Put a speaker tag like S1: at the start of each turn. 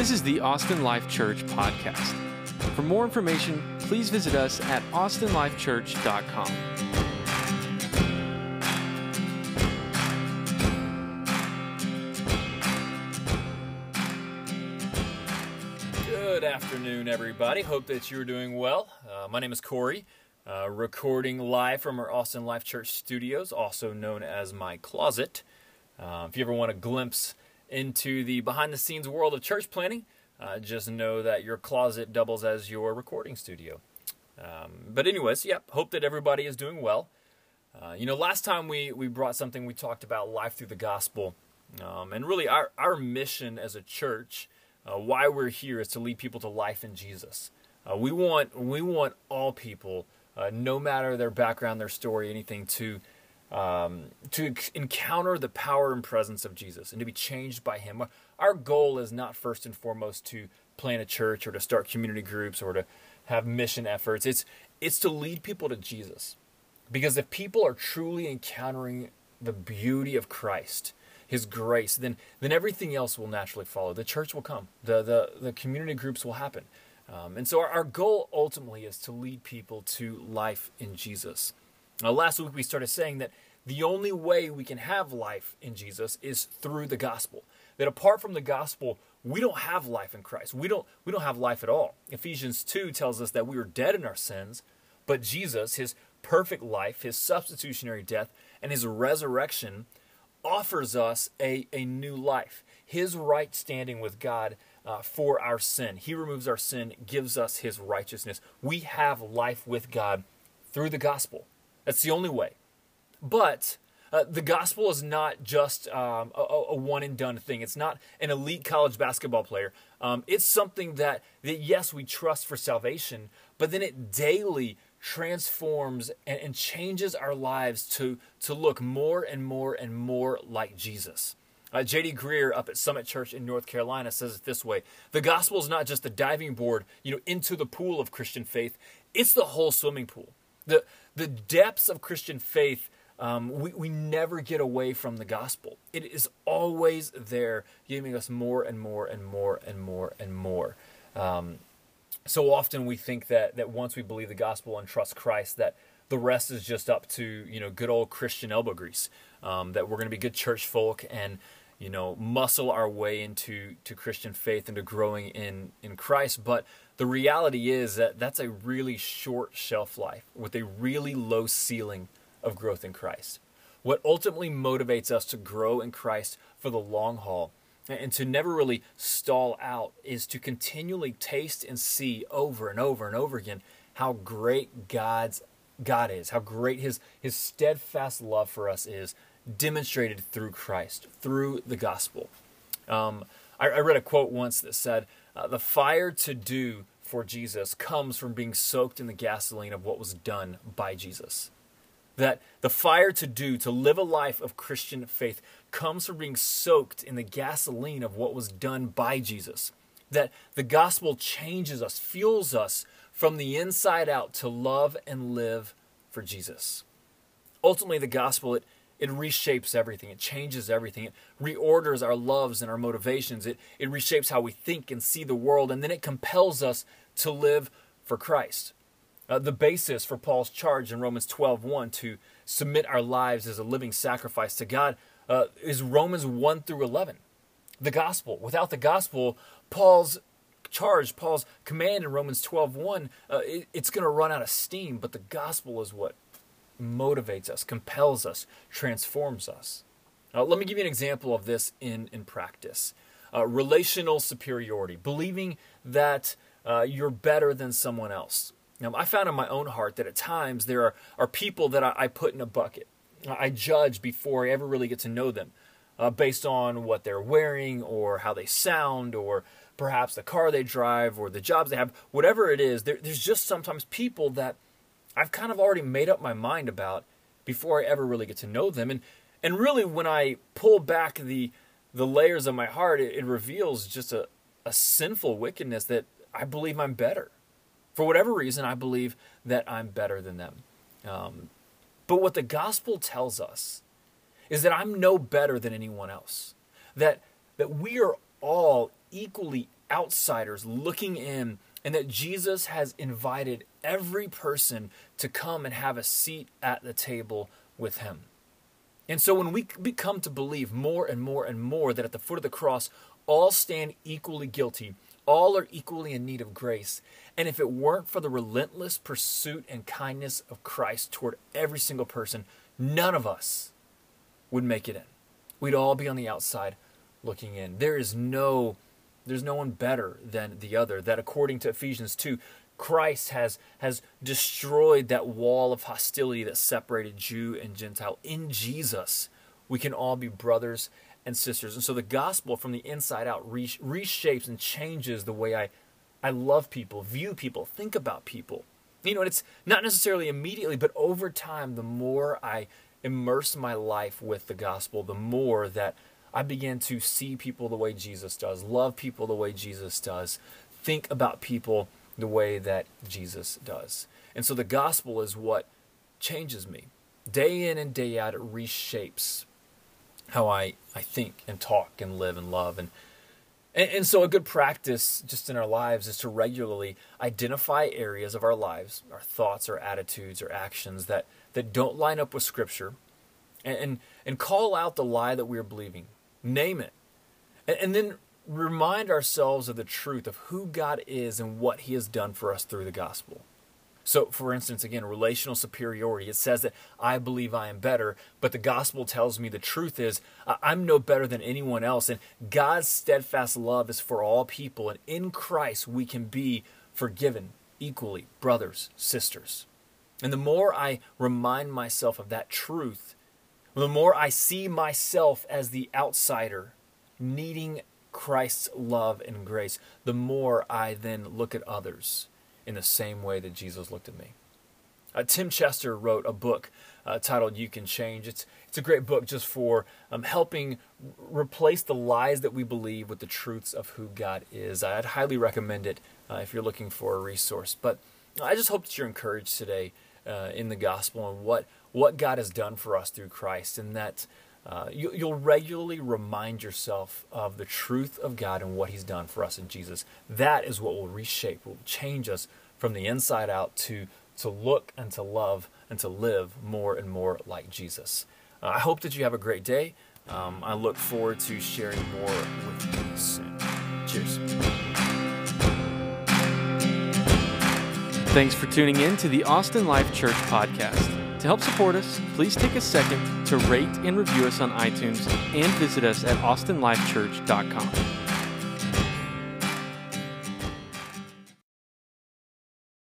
S1: This is the Austin Life Church podcast. For more information, please visit us at austinlifechurch.com.
S2: Good afternoon, everybody. Hope that you're doing well. Uh, my name is Corey, uh, recording live from our Austin Life Church studios, also known as my closet. Uh, if you ever want a glimpse into the behind the scenes world of church planting, uh, just know that your closet doubles as your recording studio. Um, but, anyways, yep, hope that everybody is doing well. Uh, you know, last time we, we brought something, we talked about life through the gospel. Um, and really, our, our mission as a church, uh, why we're here, is to lead people to life in Jesus. Uh, we want we want all people, uh, no matter their background, their story, anything, to um, to encounter the power and presence of Jesus and to be changed by Him. Our goal is not first and foremost to plant a church or to start community groups or to have mission efforts. It's it's to lead people to Jesus, because if people are truly encountering the beauty of Christ, His grace, then then everything else will naturally follow. The church will come. The the the community groups will happen. Um, and so our, our goal ultimately is to lead people to life in Jesus. Now, last week we started saying that the only way we can have life in Jesus is through the gospel. That apart from the gospel, we don't have life in Christ. We don't we don't have life at all. Ephesians 2 tells us that we were dead in our sins, but Jesus, his perfect life, his substitutionary death, and his resurrection offers us a, a new life. His right standing with God uh, for our sin. He removes our sin, gives us his righteousness. We have life with God through the gospel. That's the only way. But uh, the gospel is not just um, a, a, one and done thing. It's not an elite college basketball player. Um, it's something that, that, yes, we trust for salvation, but then it daily transforms and, and changes our lives to, to look more and more and more like Jesus. Uh, J.D. Greear up at Summit Church in North Carolina says it this way The gospel is not just the diving board you know, into the pool of Christian faith, it's the whole swimming pool. The, the depths of Christian faith, um, we, we never get away from the gospel. It is always there, giving us more and more and more and more and more. Um, so often we think that, that once we believe the gospel and trust Christ, that the rest is just up to you know good old Christian elbow grease. Um, that we're going to be good church folk and you know muscle our way into to Christian faith and to growing in in Christ. But the reality is that that's a really short shelf life with a really low ceiling of growth in Christ. What ultimately motivates us to grow in Christ for the long haul and to never really stall out is to continually taste and see over and over and over again how great God's God is, how great his his steadfast love for us is demonstrated through Christ, through the gospel. Um, I, I, read a quote once that said, uh, "The fire to do for Jesus comes from being soaked in the gasoline of what was done by Jesus." That the fire to do, to live a life of Christian faith, comes from being soaked in the gasoline of what was done by Jesus. That the gospel changes us, fuels us from the inside out to love and live for Jesus. Ultimately, the gospel, it, it reshapes everything. It changes everything. It reorders our loves and our motivations. It, it reshapes how we think and see the world, and then it compels us to live for Christ. Uh, the basis for Paul's charge in Romans 12:1 to submit our lives as a living sacrifice to God uh, is Romans 1 through 11. The gospel. Without the gospel, Paul's charge, Paul's command in Romans 12:1, uh, it, it's going to run out of steam, but the gospel is what motivates us, compels us, transforms us. Uh, let me give you an example of this in, in practice. Uh, relational superiority, believing that uh, you're better than someone else. Now, I found in my own heart that at times there are, are people that I, I put in a bucket. I judge before I ever really get to know them uh, based on what they're wearing or how they sound or perhaps the car they drive or the jobs they have, whatever it is. There, there's just sometimes people that I've kind of already made up my mind about before I ever really get to know them. And and really, when I pull back the the layers of my heart, it, it reveals just a, a sinful wickedness that I believe I'm better. For whatever reason, I believe that I'm better than them. Um, but what the gospel tells us is that I'm no better than anyone else. That that we are all equally outsiders looking in, and that Jesus has invited every person to come and have a seat at the table with him. And so when we come to believe more and more and more that at the foot of the cross, all stand equally guilty, all are equally in need of grace. And if it weren't for the relentless pursuit and kindness of Christ toward every single person, none of us would make it in. We'd all be on the outside looking in. There is no there's no one better than the other. That according to Ephesians 2, Christ has has destroyed that wall of hostility that separated Jew and Gentile. In Jesus, we can all be brothers and sisters. And so the gospel from the inside out reshapes and changes the way I I love people, view people, think about people. You know, and it's not necessarily immediately, but over time, the more I immerse my life with the gospel, the more that I began to see people the way Jesus does, love people the way Jesus does, think about people the way that Jesus does. And so the gospel is what changes me. Day in and day out, it reshapes how I, I think and talk and live and love. And, and, and so a good practice just in our lives is to regularly identify areas of our lives, our thoughts, our attitudes, our actions that, that don't line up with Scripture and, and, and call out the lie that we are believing Name it. And, and then remind ourselves of the truth of who God is and what He has done for us through the gospel. So, for instance, again, relational superiority. It says that I believe I am better, but the gospel tells me the truth is I'm no better than anyone else. And God's steadfast love is for all people. And in Christ, we can be forgiven equally, brothers, sisters. And the more I remind myself of that truth, the more I see myself as the outsider needing Christ's love and grace, the more I then look at others in the same way that Jesus looked at me. Uh, Tim Chester wrote a book uh, titled "You Can Change." It's it's a great book just for um, helping replace the lies that we believe with the truths of who God is. I'd highly recommend it uh, if you're looking for a resource. But I just hope that you're encouraged today uh, in the gospel and what what God has done for us through Christ, and that uh, you, you'll regularly remind yourself of the truth of God and what He's done for us in Jesus. That is what will reshape, will change us from the inside out to to look and to love and to live more and more like Jesus. Uh, I hope that you have a great day. Um, I look forward to sharing more with you soon. Cheers.
S1: Thanks for tuning in to the Austin Life Church podcast. To help support us, please take a second to rate and review us on iTunes and visit us at austinlifechurch.com.